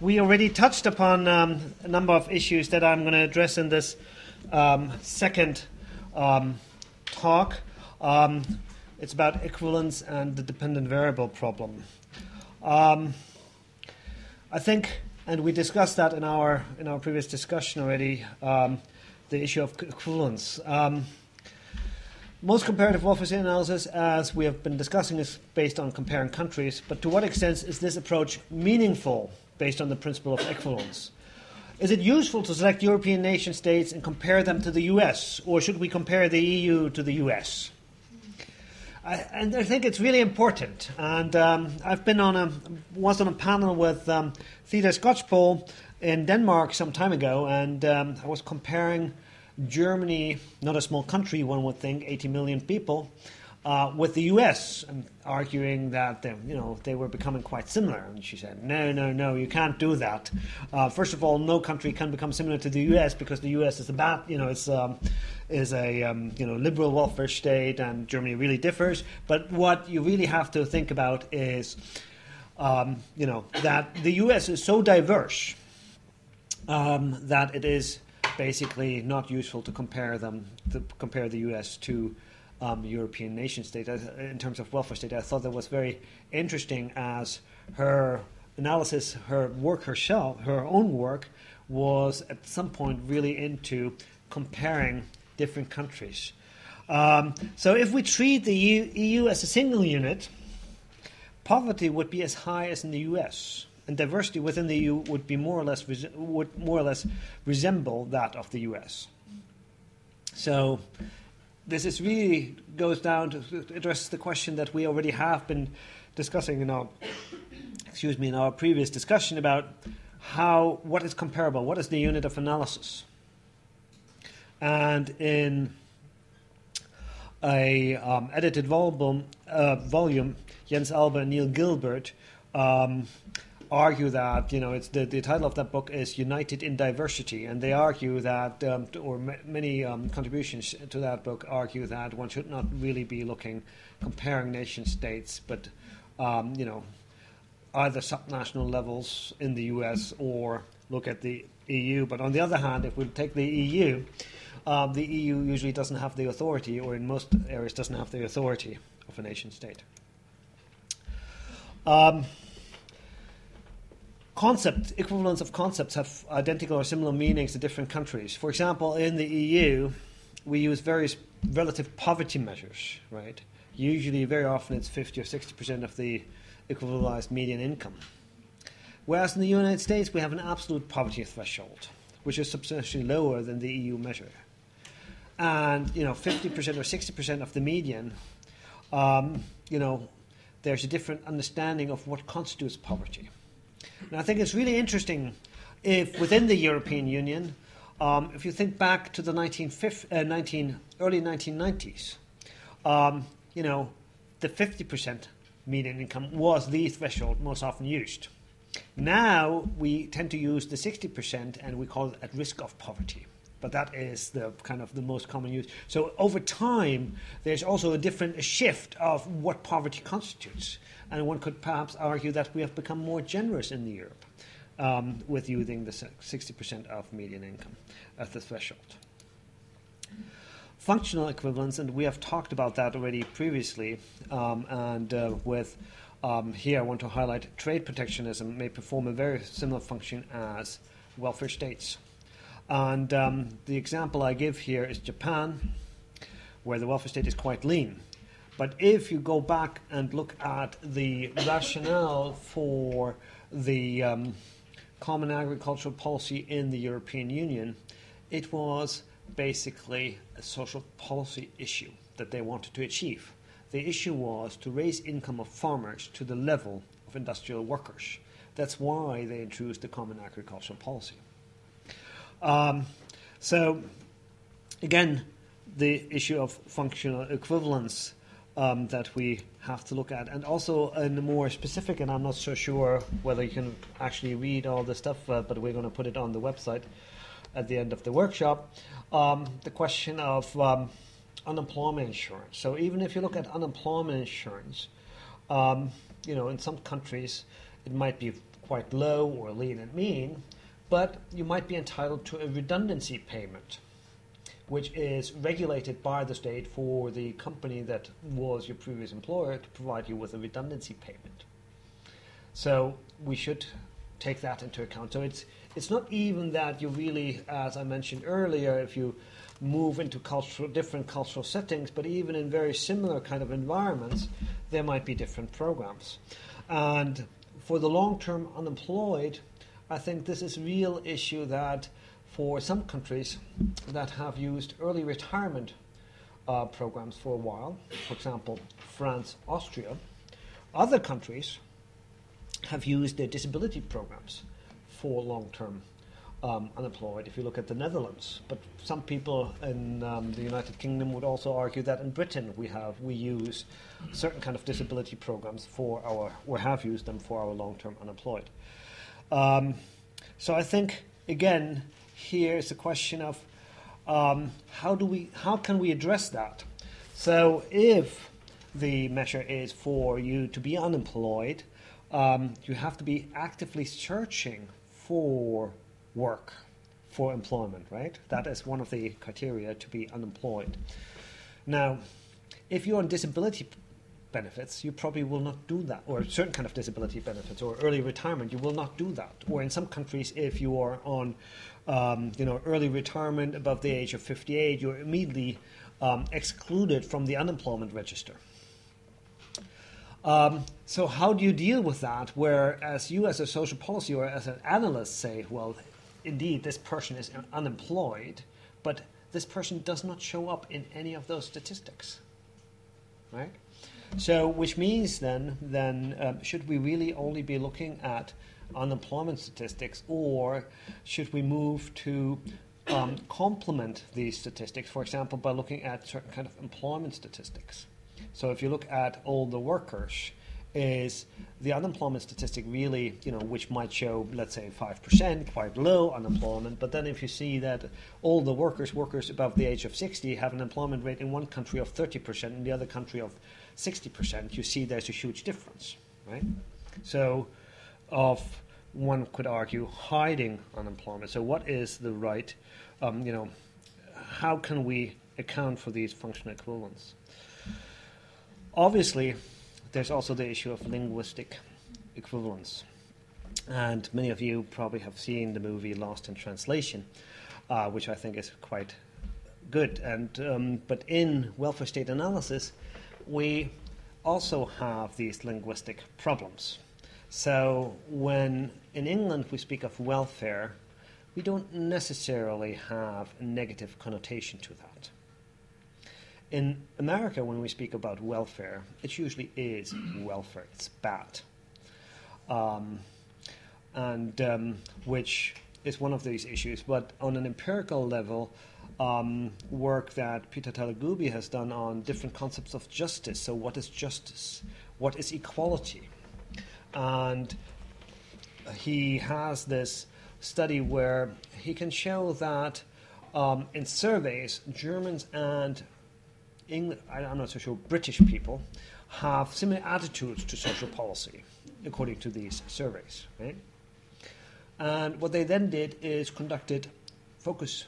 we already touched upon um, a number of issues that I'm going to address in this um, second um, talk. Um, it's about equivalence and the dependent variable problem. Um, I think, and we discussed that in our in our previous discussion already, um, the issue of equivalence. Most comparative welfare analysis, as we have been discussing, is based on comparing countries, but to what extent is this approach meaningful based on the principle of equivalence? Is it useful to select European nation states and compare them to the US, or should we compare the EU to the US? I, and I think it's really important. And um, I've been on a was on a panel with um, Theda Skocpol in Denmark some time ago, and um, I was comparing Germany, not a small country, one would think, 80 million people, uh, with the U.S. and arguing that they, you know they were becoming quite similar. And she said, "No, no, no, you can't do that. Uh, first of all, no country can become similar to the U.S. because the U.S. is a bad, you know, it's um, is a um, you know liberal welfare state, and Germany really differs. But what you really have to think about is, um, you know, that the U.S. is so diverse um, that it is basically not useful to compare them to compare the U.S. to um, European nation state in terms of welfare state. I thought that was very interesting as her analysis, her work herself, her own work, was at some point really into comparing different countries. Um, so if we treat the EU, EU as a single unit, poverty would be as high as in the US and diversity within the EU would be more or less would more or less resemble that of the US. So this is really goes down to address the question that we already have been discussing in our excuse me in our previous discussion about how what is comparable, what is the unit of analysis, and in a um, edited volume, uh, volume, Jens Alber and Neil Gilbert um, argue that you know it's the, the title of that book is United in Diversity, and they argue that um, or m- many um, contributions to that book argue that one should not really be looking comparing nation states, but um, you know either subnational levels in the U.S. or look at the EU. But on the other hand, if we take the EU, um, the EU usually doesn't have the authority, or in most areas doesn't have the authority of a nation state. Um, concept equivalence of concepts have identical or similar meanings in different countries. For example, in the EU, we use various relative poverty measures, right? Usually, very often, it's 50 or 60 percent of the equalized median income. Whereas in the United States, we have an absolute poverty threshold, which is substantially lower than the EU measure. And you know, 50% or 60% of the median, um, you know, there's a different understanding of what constitutes poverty. And I think it's really interesting if within the European Union, um, if you think back to the 19, uh, 19 early 1990s, um, you know, the 50% median income was the threshold most often used. Now we tend to use the 60% and we call it at risk of poverty. But that is the kind of the most common use. So over time, there's also a different shift of what poverty constitutes. And one could perhaps argue that we have become more generous in Europe um, with using the 60% of median income as the threshold. Functional equivalence, and we have talked about that already previously, um, and uh, with um, here I want to highlight trade protectionism may perform a very similar function as welfare states. And um, the example I give here is Japan, where the welfare state is quite lean. But if you go back and look at the rationale for the um, common agricultural policy in the European Union, it was basically a social policy issue that they wanted to achieve. The issue was to raise income of farmers to the level of industrial workers. That's why they introduced the common agricultural policy. Um, so, again, the issue of functional equivalence um, that we have to look at. And also, in more specific, and I'm not so sure whether you can actually read all the stuff, uh, but we're going to put it on the website at the end of the workshop. Um, the question of um, unemployment insurance. So, even if you look at unemployment insurance, um, you know, in some countries, it might be quite low or lean and mean, but you might be entitled to a redundancy payment, which is regulated by the state for the company that was your previous employer to provide you with a redundancy payment. So we should take that into account. So it's it's not even that you really, as I mentioned earlier, if you move into cultural different cultural settings, but even in very similar kind of environments, there might be different programs. And for the long-term unemployed, I think this is real issue that for some countries that have used early retirement uh, programs for a while, for example, France, Austria, other countries have used their disability programs for long term um, unemployed if you look at the Netherlands. But some people in um, the United Kingdom would also argue that in Britain we have we use certain kind of disability programs for our or have used them for our long term unemployed. Um, so I think again here is a question of um, how do we how can we address that? So if the measure is for you to be unemployed, um, you have to be actively searching for work, for employment, right? That is one of the criteria to be unemployed. Now, if you're on disability benefits, you probably will not do that, or certain kind of disability benefits, or early retirement, you will not do that. Or in some countries, if you are on, um, you know, early retirement above the age of 58, you're immediately um, excluded from the unemployment register. Um, so how do you deal with that? Whereas you, as a social policy or as an analyst, say, well, indeed, this person is unemployed, but this person does not show up in any of those statistics, right? So, which means then, then um, should we really only be looking at unemployment statistics, or should we move to um, complement these statistics, for example, by looking at certain kind of employment statistics? So if you look at all the workers, is the unemployment statistic really, you know, which might show, let's say, 5%, quite low unemployment. But then if you see that all the workers, workers above the age of 60, have an employment rate in one country of 30%, in the other country of 60%, you see there's a huge difference, right? So, of one could argue hiding unemployment. So, what is the right, um, you know, how can we account for these functional equivalents? Obviously, there's also the issue of linguistic equivalence. And many of you probably have seen the movie Lost in Translation, uh, which I think is quite good. And um, but in welfare state analysis, we also have these linguistic problems. So when in England we speak of welfare, we don't necessarily have a negative connotation to that. In America, when we speak about welfare, it usually is welfare. It's bad, um, and um, which is one of these issues. But on an empirical level, um, work that Peter Taylor-Gooby has done on different concepts of justice. So, what is justice? What is equality? And he has this study where he can show that um, in surveys, Germans and England, I'm not so sure, British people have similar attitudes to social policy, according to these surveys. Right? And what they then did is conducted focus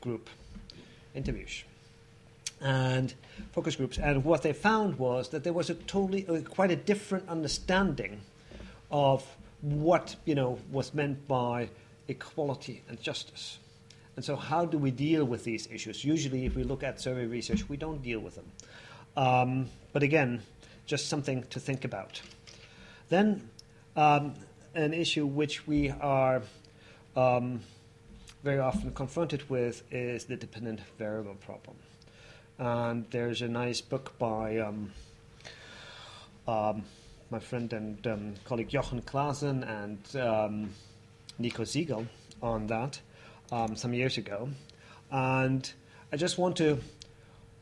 group interviews and focus groups. And what they found was that there was a totally, uh, quite a different understanding of what you know was meant by equality and justice. And so, how do we deal with these issues? Usually, if we look at survey research, we don't deal with them. Um, but again, just something to think about. Then, um, an issue which we are um, very often confronted with is the dependent variable problem. And there's a nice book by um, um, my friend and um, colleague Jochen Clasen and Nico Siegel on that um, some years ago, and I just want to,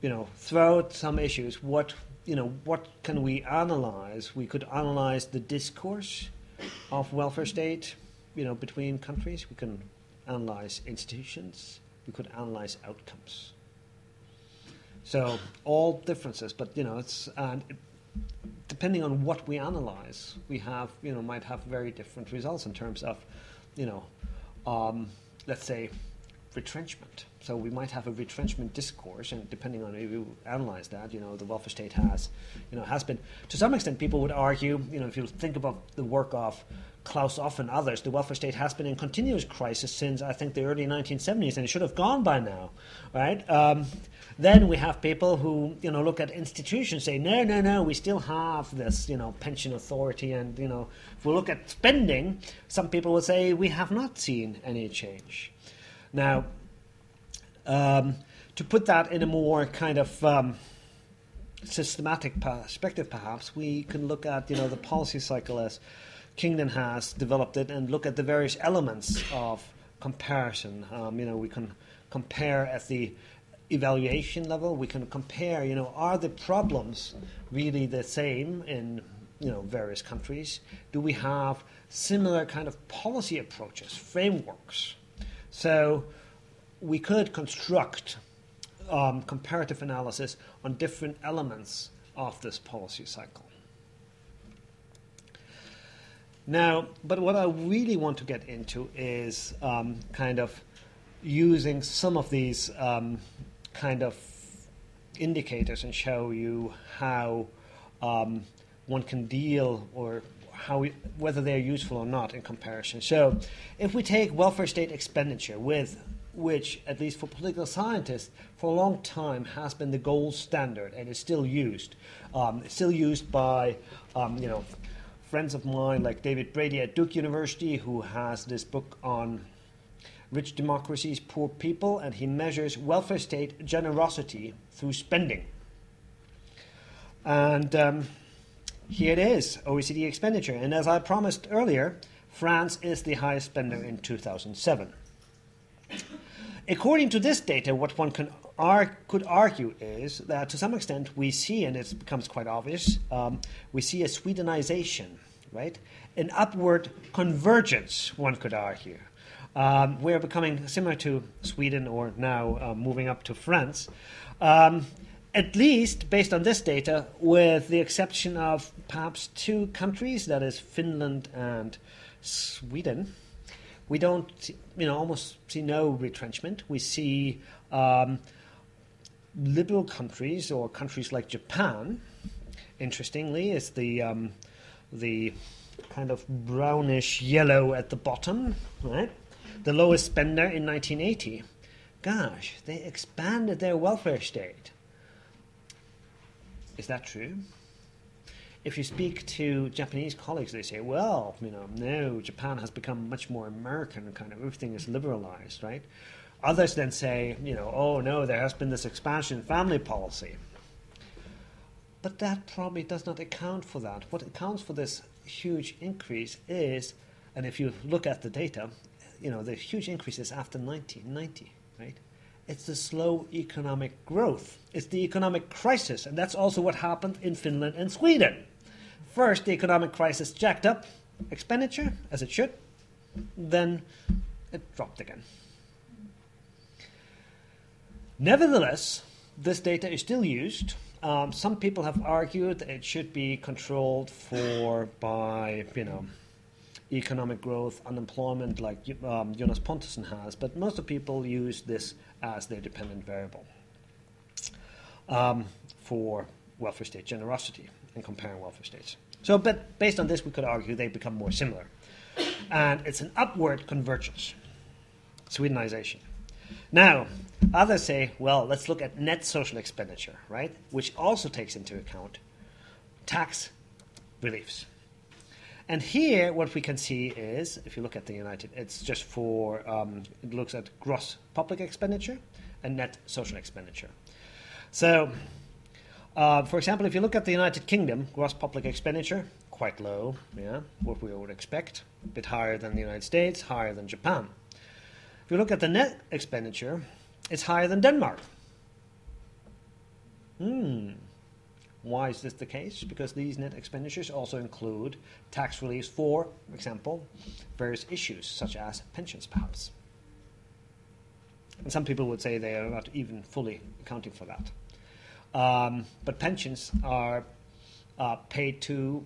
you know, throw out some issues. What you know, what can we analyze? We could analyze the discourse of welfare state, you know, between countries. We can analyze institutions. We could analyze outcomes. So all differences, but you know, it's and depending on what we analyze, we have you know might have very different results in terms of you know um, let's say retrenchment. So we might have a retrenchment discourse, and depending on if you analyze that, you know, the welfare state has, you know, has been to some extent. People would argue, you know, if you think about the work of Claus Offe and others, the welfare state has been in continuous crisis since I think the early 1970s, and it should have gone by now, right? Um, then we have people who you know look at institutions, say no, no, no, we still have this you know pension authority, and you know if we look at spending, some people will say we have not seen any change. Now, um, to put that in a more kind of um, systematic perspective, perhaps we can look at you know the policy cycle as Kingdon has developed it, and look at the various elements of comparison. Um, you know, we can compare at the evaluation level. We can compare. You know, are the problems really the same in you know various countries? Do we have similar kind of policy approaches, frameworks? So we could construct um, comparative analysis on different elements of this policy cycle. Now, but what I really want to get into is um, kind of using some of these um, kind of indicators and show you how um, one can deal or how we, whether they're useful or not in comparison. So, if we take welfare state expenditure, with which, at least for political scientists, for a long time has been the gold standard and is still used, um, still used by um, you know friends of mine like David Brady at Duke University, who has this book on rich democracies, poor people, and he measures welfare state generosity through spending. And um, here it is OECD expenditure. And as I promised earlier, France is the highest spender in 2007. According to this data, what one can ar- could argue is that to some extent we see, and it becomes quite obvious, um, we see a Swedenization, right? An upward convergence, one could argue. Um, we're becoming similar to Sweden or now uh, moving up to France. Um, at least based on this data, with the exception of perhaps two countries, that is Finland and Sweden, we don't, you know, almost see no retrenchment. We see um, liberal countries or countries like Japan. Interestingly, is the um, the kind of brownish yellow at the bottom, right? The lowest spender in 1980. Gosh, they expanded their welfare state. Is that true? If you speak to Japanese colleagues, they say, well, you know, no, Japan has become much more American, kind of everything is liberalized, right? Others then say, you know, oh no, there has been this expansion family policy. But that probably does not account for that. What accounts for this huge increase is, and if you look at the data, you know, the huge increases after 1990, right? It's the slow economic growth. It's the economic crisis, and that's also what happened in Finland and Sweden. First, the economic crisis jacked up expenditure, as it should, then it dropped again. Nevertheless, this data is still used. Um, some people have argued it should be controlled for by, you know, economic growth, unemployment, like um, Jonas Pontusson has, but most of people use this as their dependent variable um, for welfare state generosity and comparing welfare states. So, but based on this, we could argue they become more similar. And it's an upward convergence, Swedenization. Now, others say, well, let's look at net social expenditure, right? Which also takes into account tax reliefs. And here, what we can see is, if you look at the United, it's just for, um, it looks at gross public expenditure and net social expenditure. So, uh, for example, if you look at the United Kingdom, gross public expenditure, quite low, yeah, what we would expect, a bit higher than the United States, higher than Japan. If you look at the net expenditure, it's higher than Denmark. Hmm. Why is this the case? Because these net expenditures also include tax reliefs for, for example, various issues such as pensions, perhaps. And some people would say they are not even fully accounting for that. Um, but pensions are uh, paid to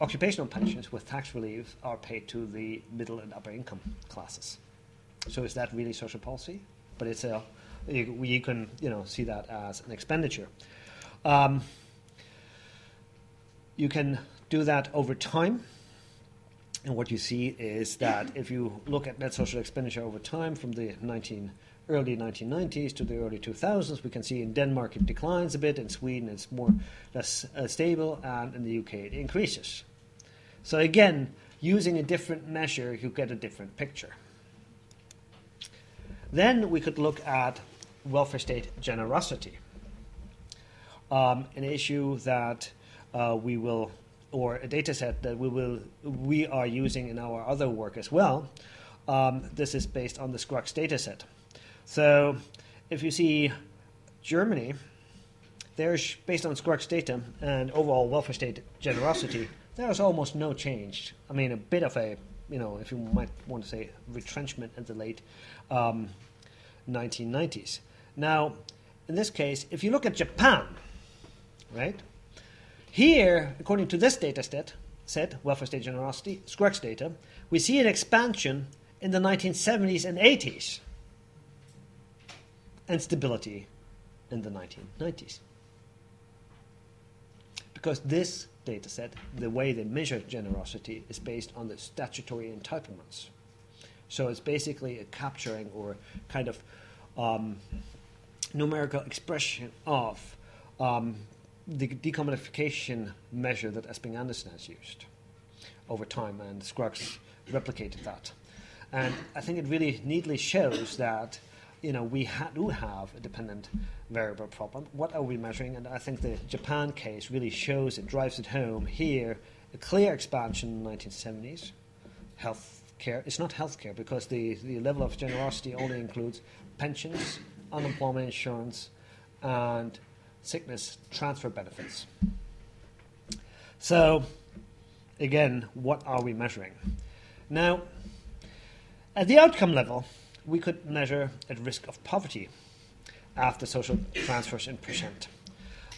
occupational pensions with tax relief are paid to the middle and upper income classes. So is that really social policy? But it's a you, you can you know see that as an expenditure. Um, you can do that over time. And what you see is that if you look at net social expenditure over time from the 19, early 1990s to the early 2000s, we can see in Denmark it declines a bit, in Sweden it's more less uh, stable, and in the UK it increases. So again, using a different measure, you get a different picture. Then we could look at welfare state generosity, um, an issue that uh, we will, or a data set that we will, we are using in our other work as well. Um, this is based on the Scruggs data set. So if you see Germany, there's based on Scruggs data and overall welfare state generosity, there's almost no change. I mean, a bit of a, you know, if you might want to say, retrenchment in the late um, 1990s. Now, in this case, if you look at Japan, right, here, according to this data set, set welfare state generosity, Scruggs data, we see an expansion in the 1970s and 80s and stability in the 1990s. Because this data set, the way they measure generosity is based on the statutory entitlements. So it's basically a capturing or kind of um, numerical expression of um, the decommodification measure that Esping Andersen has used over time, and Scruggs replicated that. And I think it really neatly shows that you know we ha- do have a dependent variable problem. What are we measuring? And I think the Japan case really shows it, drives it home. Here, a clear expansion in the 1970s. Healthcare. It's not healthcare because the, the level of generosity only includes pensions, unemployment insurance, and sickness transfer benefits. So, again, what are we measuring? Now, at the outcome level, we could measure at risk of poverty after social transfers in percent.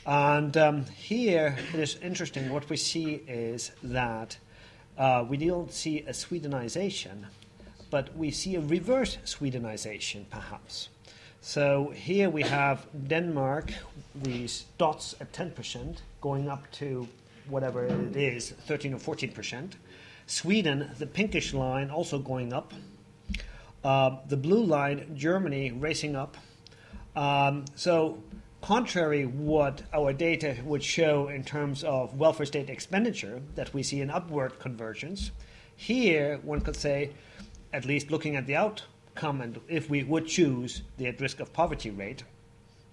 And um, here it is interesting. What we see is that uh, we don't see a Swedenization, but we see a reverse Swedenization, perhaps. So here we have Denmark, these dots at 10%, going up to whatever it is, 13 or 14%. Sweden, the pinkish line, also going up. Uh, the blue line, Germany, racing up. Um, so, contrary what our data would show in terms of welfare state expenditure, that we see an upward convergence, here one could say, at least looking at the outcome, and if we would choose the at risk of poverty rate,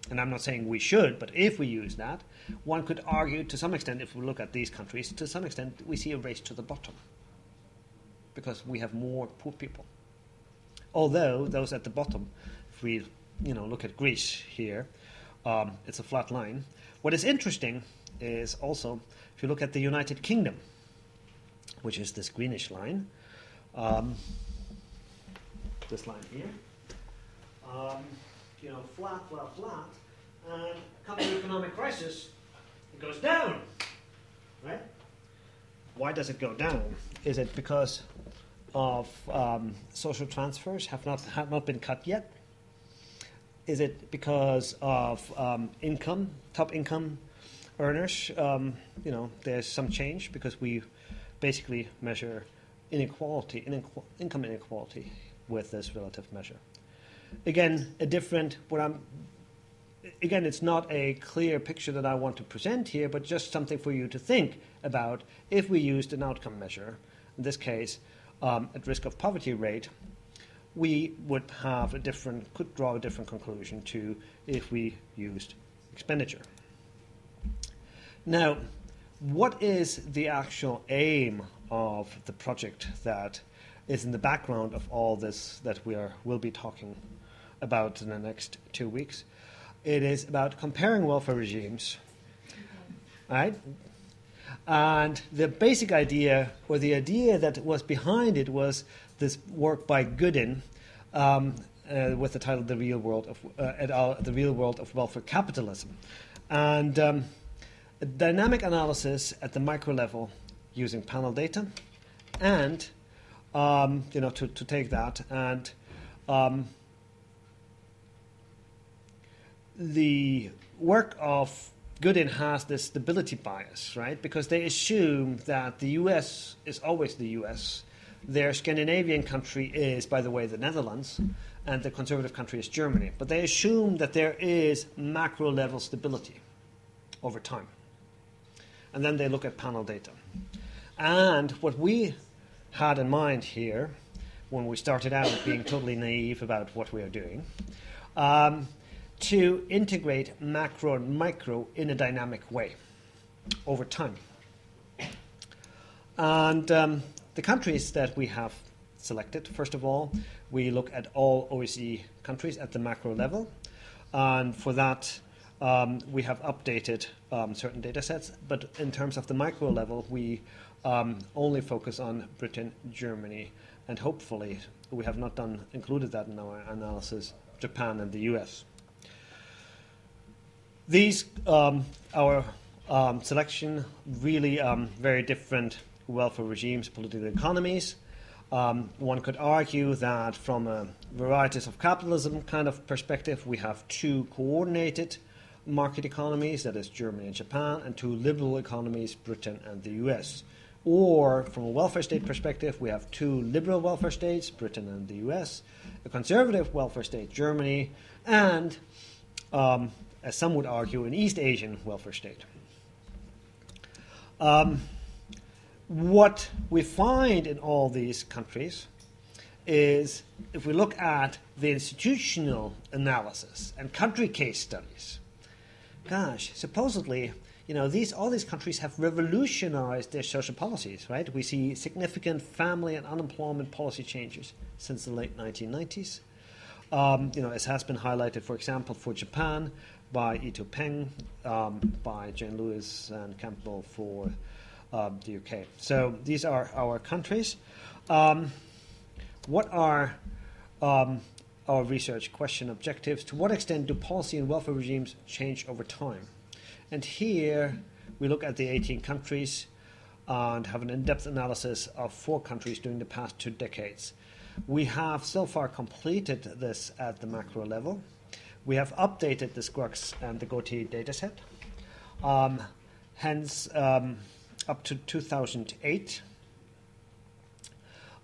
and I'm not saying we should, but if we use that, one could argue to some extent, if we look at these countries, to some extent we see a race to the bottom because we have more poor people. Although those at the bottom, if we you know look at Greece here, um, it's a flat line. What is interesting is also if you look at the United Kingdom, which is this greenish line, um, this line here, um, you know, flat, flat, flat, and coming to economic crisis, it goes down, right? Why does it go down? Is it because of um, social transfers have not have not been cut yet? Is it because of um, income, top income earners? Um, you know, there's some change because we basically measure inequality, inequ- income inequality, with this relative measure. Again, a different. What I'm again, it's not a clear picture that I want to present here, but just something for you to think about if we used an outcome measure. In this case, um, at risk of poverty rate, we would have a different, could draw a different conclusion to if we used expenditure. Now, what is the actual aim of the project that is in the background of all this that we are, will be talking about in the next two weeks? It is about comparing welfare regimes, right? And the basic idea, or the idea that was behind it, was this work by Goodin um, uh, with the title "The Real World of uh. The Real World of Welfare Capitalism," and um, dynamic analysis at the micro level using panel data, and um, you know to, to take that and um, the work of Goodin has this stability bias, right? Because they assume that the US is always the US. Their Scandinavian country is, by the way, the Netherlands, and the conservative country is Germany. But they assume that there is macro level stability over time. And then they look at panel data. And what we had in mind here when we started out being totally naive about what we are doing um, to integrate macro and micro in a dynamic way over time. And um, the countries that we have selected, first of all, we look at all OECD countries at the macro level. And for that, um, we have updated um, certain data sets, but in terms of the micro level, we um, only focus on Britain, Germany, and hopefully, we have not done included that in our analysis, Japan and the US. These, um, our um, selection, really um, very different welfare regimes, political economies. Um, one could argue that from a varieties of capitalism kind of perspective, we have two coordinated market economies, that is Germany and Japan, and two liberal economies, Britain and the US. Or from a welfare state perspective, we have two liberal welfare states, Britain and the US, a conservative welfare state, Germany, and, um, as some would argue, an East Asian welfare state. Um, what we find in all these countries is if we look at the institutional analysis and country case studies, gosh, supposedly, you know, these all these countries have revolutionized their social policies, right? We see significant family and unemployment policy changes since the late 1990s. Um, you know, as has been highlighted, for example, for Japan by Ito Peng, um, by Jane Lewis and Campbell for uh, the UK. So these are our countries. Um, what are um, our research question objectives. To what extent do policy and welfare regimes change over time? And here we look at the 18 countries and have an in depth analysis of four countries during the past two decades. We have so far completed this at the macro level. We have updated the Scruggs and the GOTI dataset. Um, hence, um, up to 2008.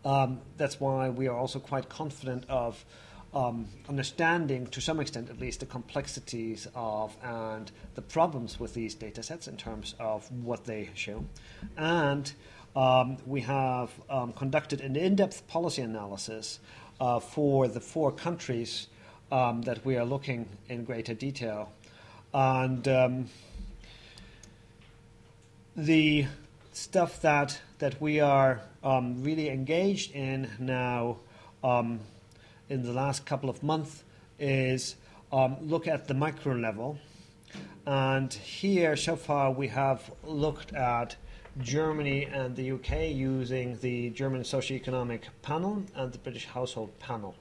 Um, that's why we are also quite confident of um, understanding, to some extent at least, the complexities of and the problems with these data sets in terms of what they show. And um, we have um, conducted an in depth policy analysis uh, for the four countries um, that we are looking in greater detail. And um, the stuff that, that we are um, really engaged in now in the last couple of months is um, look at the micro level. And here, so far, we have looked at Germany and the UK using the German Socioeconomic Panel and the British Household Panel.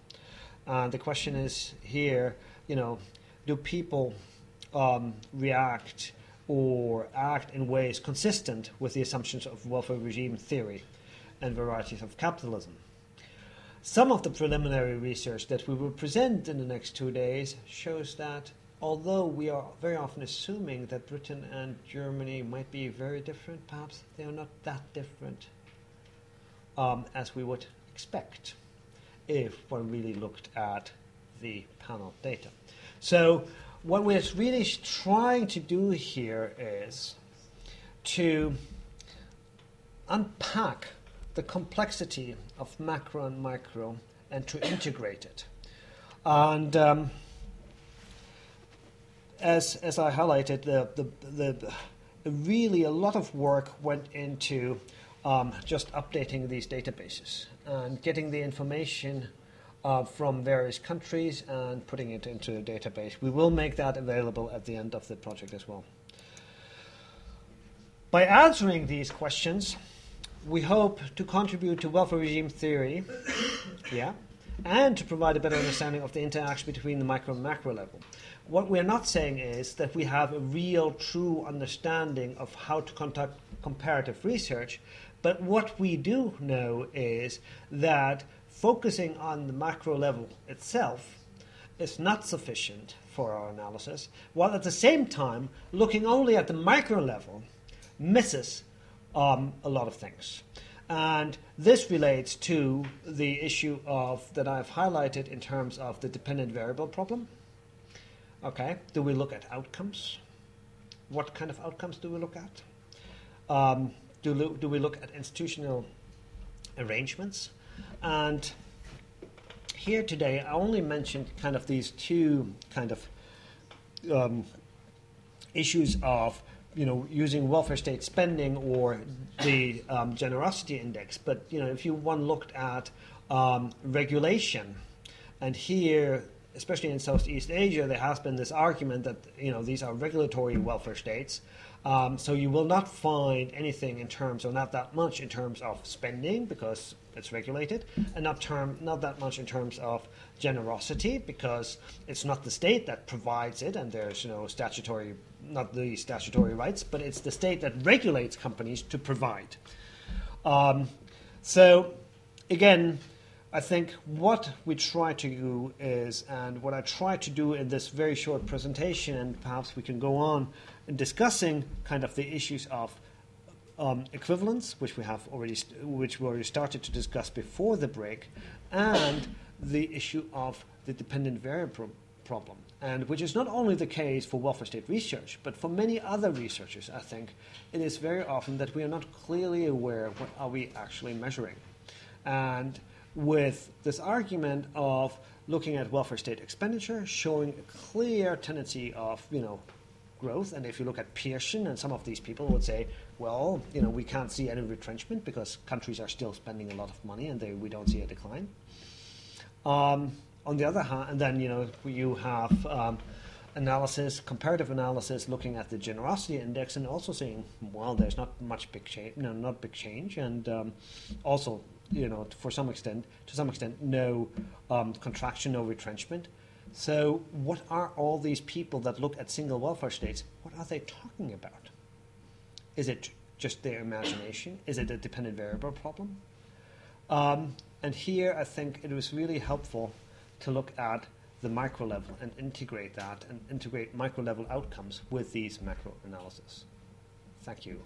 And the question is here, you know, do people um, react or act in ways consistent with the assumptions of welfare regime theory and varieties of capitalism? Some of the preliminary research that we will present in the next two days shows that although we are very often assuming that Britain and Germany might be very different, perhaps they are not that different um, as we would expect if one really looked at the panel data. So, what we're really trying to do here is to unpack the complexity of macro and micro and to integrate it. And um, as, as I highlighted, the, the, the, really a lot of work went into um, just updating these databases and getting the information uh, from various countries and putting it into a database. We will make that available at the end of the project as well. By answering these questions, we hope to contribute to welfare regime theory, yeah, and to provide a better understanding of the interaction between the micro and macro level. What we're not saying is that we have a real, true understanding of how to conduct comparative research, but what we do know is that focusing on the macro level itself is not sufficient for our analysis, while at the same time, looking only at the micro level misses um, a lot of things. And this relates to the issue of that I've highlighted in terms of the dependent variable problem. Okay, do we look at outcomes? What kind of outcomes do we look at? Um, do, do we look at institutional arrangements? And here today, I only mentioned kind of these two kind of um, issues of you know, using welfare state spending or the um, generosity index. But you know, if you one looked at um, regulation, and here, especially in Southeast Asia, there has been this argument that you know these are regulatory welfare states. Um, so you will not find anything in terms, or not that much in terms of spending because it's regulated, and not term, not that much in terms of generosity because it's not the state that provides it, and there's you know statutory not the statutory rights, but it's the state that regulates companies to provide. Um, so, again, I think what we try to do is, and what I try to do in this very short presentation, and perhaps we can go on discussing kind of the issues of um, equivalence, which we have already, which we already started to discuss before the break, and the issue of the dependent variable problem and which is not only the case for welfare state research, but for many other researchers, I think, it is very often that we are not clearly aware what are we actually measuring. And with this argument of looking at welfare state expenditure, showing a clear tendency of, you know, growth, and if you look at Pierson and some of these people would say, well, you know, we can't see any retrenchment because countries are still spending a lot of money and they, we don't see a decline. Um, on the other hand, and then you know you have um, analysis, comparative analysis, looking at the generosity index, and also saying, well, there's not much big change, no, not big change, and um, also, you know, for some extent, to some extent, no um, contraction, no retrenchment. So, what are all these people that look at single welfare states? What are they talking about? Is it just their imagination? Is it a dependent variable problem? Um, and here, I think it was really helpful to look at the micro level and integrate that and integrate micro level outcomes with these macro analysis. Thank you.